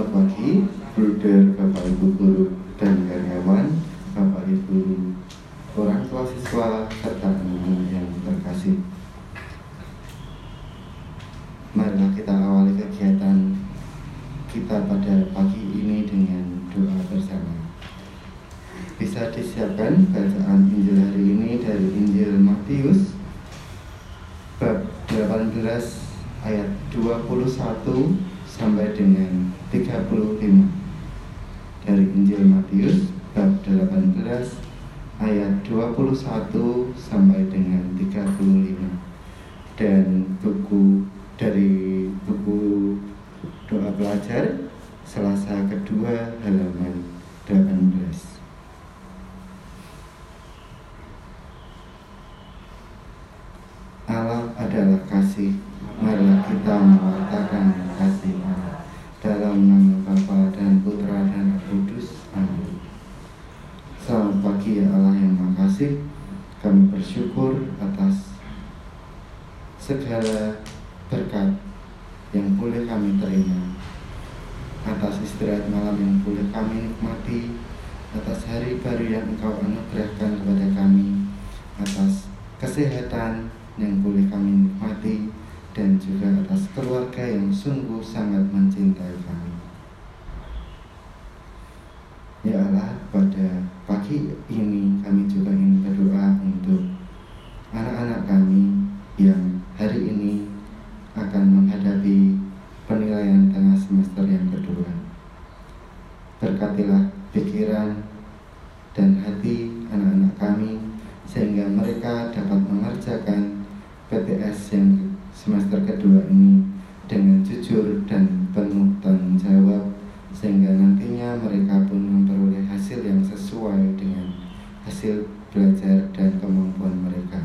Selamat pagi, Bruder, Bapak Ibu Guru dan karyawan, Bapak Ibu orang tua siswa serta anak yang terkasih. Marilah kita awali kegiatan kita pada pagi ini dengan doa bersama. Bisa disiapkan bacaan Injil hari ini dari Injil Matius bab 18 ayat 21 sampai dengan 35 dari Injil Matius bab 18 ayat 21 sampai dengan 35 dan buku dari buku doa pelajar Selasa kedua halaman 18 atas istirahat malam yang boleh kami nikmati atas hari baru yang engkau anugerahkan kepada kami atas kesehatan yang boleh kami nikmati dan juga atas keluarga yang sungguh sangat mencintai kami. Ya Allah, pada pagi ini kami semester kedua ini dengan jujur dan penuh tanggung jawab sehingga nantinya mereka pun memperoleh hasil yang sesuai dengan hasil belajar dan kemampuan mereka.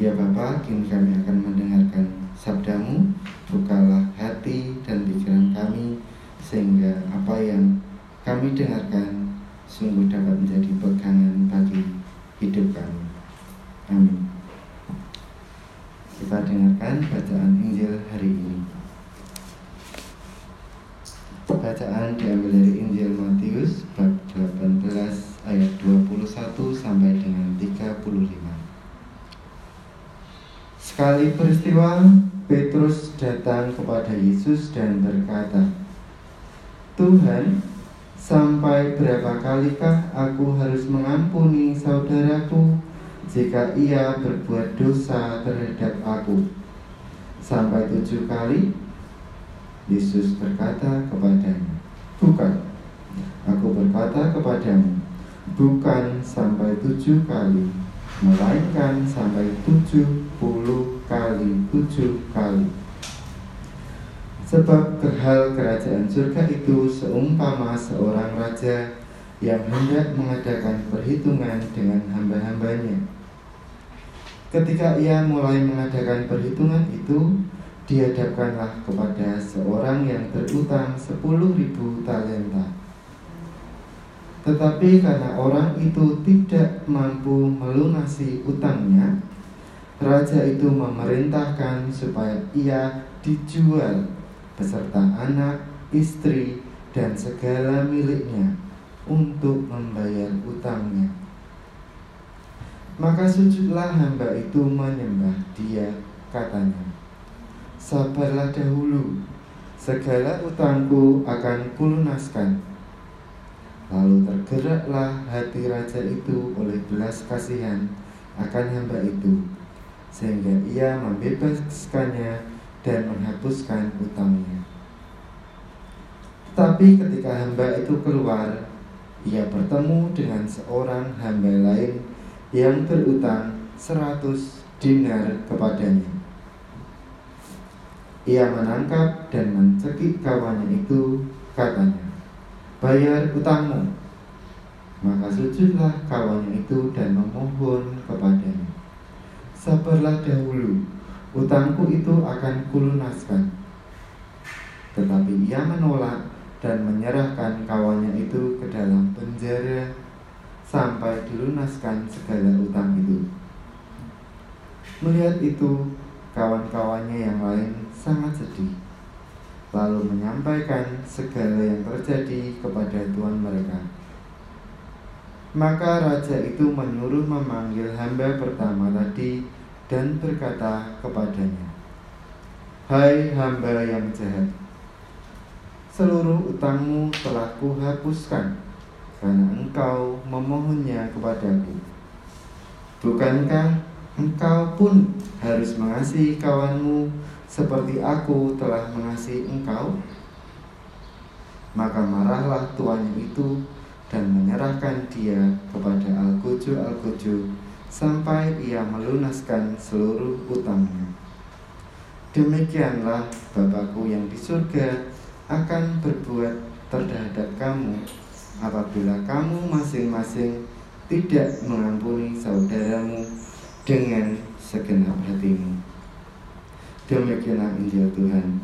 Ya Bapak, kini kami akan mendengarkan sabdamu, bukalah hati dan pikiran kami sehingga apa yang kami dengarkan sungguh dapat menjadi pegangan bagi hidup kami. Sekali peristiwa Petrus datang kepada Yesus dan berkata, "Tuhan, sampai berapa kalikah aku harus mengampuni saudaraku jika ia berbuat dosa terhadap aku? Sampai tujuh kali? Yesus berkata kepadanya, Bukan, aku berkata kepadamu, bukan sampai tujuh kali, melainkan sampai tujuh puluh kali tujuh kali. Sebab hal kerajaan surga itu seumpama seorang raja yang hendak mengadakan perhitungan dengan hamba-hambanya Ketika ia mulai mengadakan perhitungan itu, dihadapkanlah kepada seorang yang berutang sepuluh ribu talenta. Tetapi karena orang itu tidak mampu melunasi utangnya, raja itu memerintahkan supaya ia dijual beserta anak, istri, dan segala miliknya untuk membayar utangnya. Maka sujudlah hamba itu menyembah dia katanya Sabarlah dahulu Segala utangku akan kulunaskan Lalu tergeraklah hati raja itu oleh belas kasihan akan hamba itu Sehingga ia membebaskannya dan menghapuskan utangnya Tetapi ketika hamba itu keluar Ia bertemu dengan seorang hamba lain yang berutang seratus dinar kepadanya. Ia menangkap dan mencekik kawannya itu, katanya, bayar utangmu. Maka sujudlah kawannya itu dan memohon kepadanya, sabarlah dahulu, utangku itu akan kulunaskan. Tetapi ia menolak dan menyerahkan kawannya itu ke dalam penjara sampai dilunaskan segala utang itu. Melihat itu, kawan-kawannya yang lain sangat sedih. Lalu menyampaikan segala yang terjadi kepada tuan mereka. Maka raja itu menyuruh memanggil hamba pertama tadi dan berkata kepadanya, Hai hamba yang jahat, seluruh utangmu telah kuhapuskan karena engkau memohonnya kepadaku. Bukankah engkau pun harus mengasihi kawanmu seperti aku telah mengasihi engkau? Maka marahlah tuannya itu dan menyerahkan dia kepada Al-Gojo-Al-Gojo sampai ia melunaskan seluruh utangnya. Demikianlah Bapakku yang di surga akan berbuat terhadap kamu apabila kamu masing-masing tidak mengampuni saudaramu dengan segenap hatimu. Demikianlah Injil Tuhan.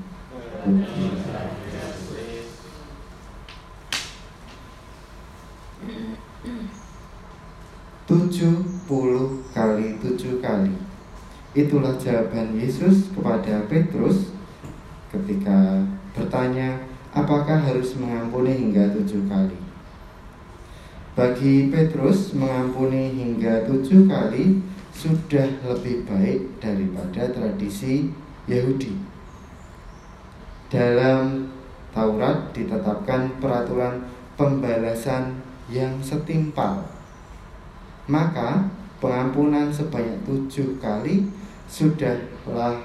Tujuh puluh kali tujuh kali Itulah jawaban Yesus kepada Petrus ketika bertanya apakah harus mengampuni hingga tujuh kali Bagi Petrus mengampuni hingga tujuh kali sudah lebih baik daripada tradisi Yahudi. Dalam Taurat ditetapkan peraturan pembalasan yang setimpal. Maka pengampunan sebanyak tujuh kali sudahlah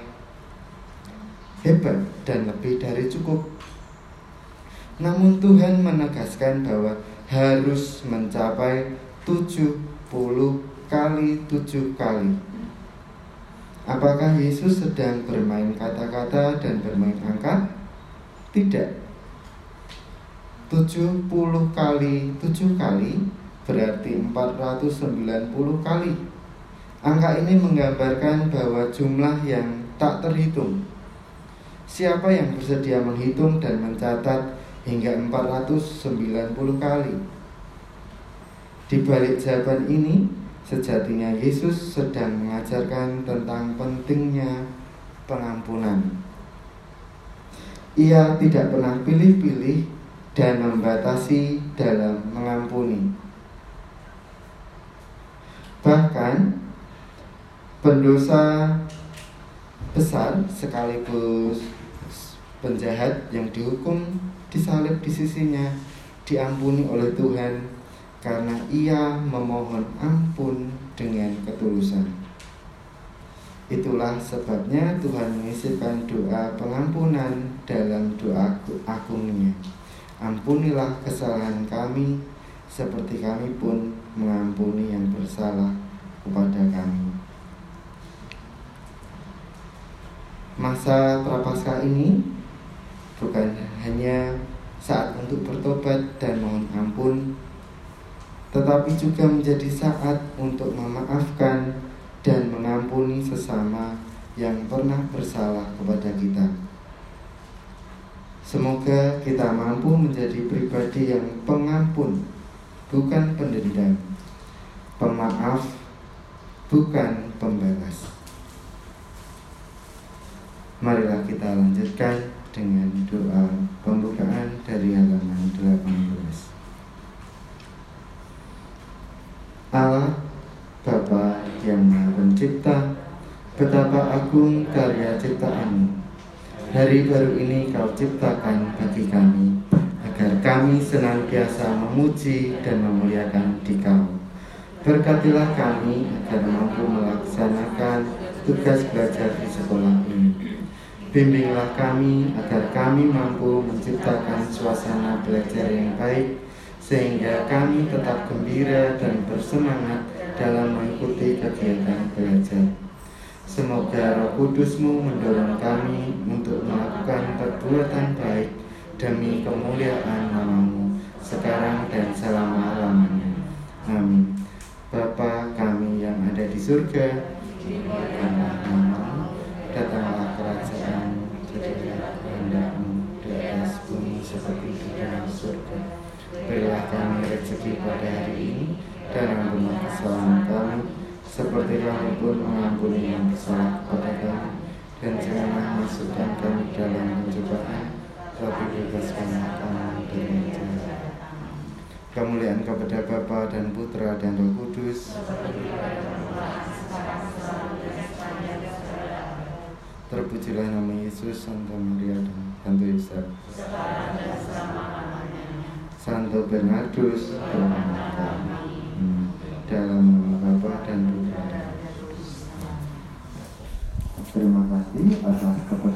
hebat dan lebih dari cukup. Namun Tuhan menegaskan bahwa harus mencapai tujuh puluh kali tujuh kali Apakah Yesus sedang bermain kata-kata dan bermain angka? Tidak. 70 kali 7 kali berarti 490 kali. Angka ini menggambarkan bahwa jumlah yang tak terhitung. Siapa yang bersedia menghitung dan mencatat hingga 490 kali? Di balik jawaban ini, Sejatinya Yesus sedang mengajarkan tentang pentingnya pengampunan. Ia tidak pernah pilih-pilih dan membatasi dalam mengampuni. Bahkan pendosa besar sekaligus penjahat yang dihukum disalib di sisinya diampuni oleh Tuhan karena ia memohon ampun dengan ketulusan. Itulah sebabnya Tuhan mengisipkan doa pengampunan dalam doa agungnya. Ampunilah kesalahan kami seperti kami pun mengampuni yang bersalah kepada kami. Masa prapaskah ini bukan hanya saat untuk bertobat dan mohon ampun tetapi juga menjadi saat untuk memaafkan dan mengampuni sesama yang pernah bersalah kepada kita. Semoga kita mampu menjadi pribadi yang pengampun, bukan pendendam, pemaaf, bukan pembalas. Marilah kita lanjutkan dengan doa pembukaan dari halaman 18. Allah Bapa yang Maha Pencipta, betapa agung karya ciptaanmu. Hari baru ini kau ciptakan bagi kami, agar kami senantiasa memuji dan memuliakan di kau. Berkatilah kami agar mampu melaksanakan tugas belajar di sekolah ini. Bimbinglah kami agar kami mampu menciptakan suasana belajar yang baik sehingga kami tetap gembira dan bersemangat dalam mengikuti kegiatan belajar. Semoga roh kudusmu mendorong kami untuk melakukan perbuatan baik demi kemuliaan namamu sekarang dan selama-lamanya. Amin. Bapa kami yang ada di surga, dimuliakanlah namamu, datanglah kerajaan, jadilah kehendakmu di atas bumi seperti di dalam surga. Berilah kami rezeki pada hari ini dan ampunilah kesalahan kami seperti kami pun mengampuni yang bersalah kepada kami dan janganlah masukkan kami dalam pencobaan tapi bebaskanlah kami dari jahat. Kemuliaan kepada Bapa dan Putra dan Roh Kudus. Terpujilah nama Yesus, Santa Maria dan Santo Yosef. Santo Bernardus, kami. Dan Putra dan Roh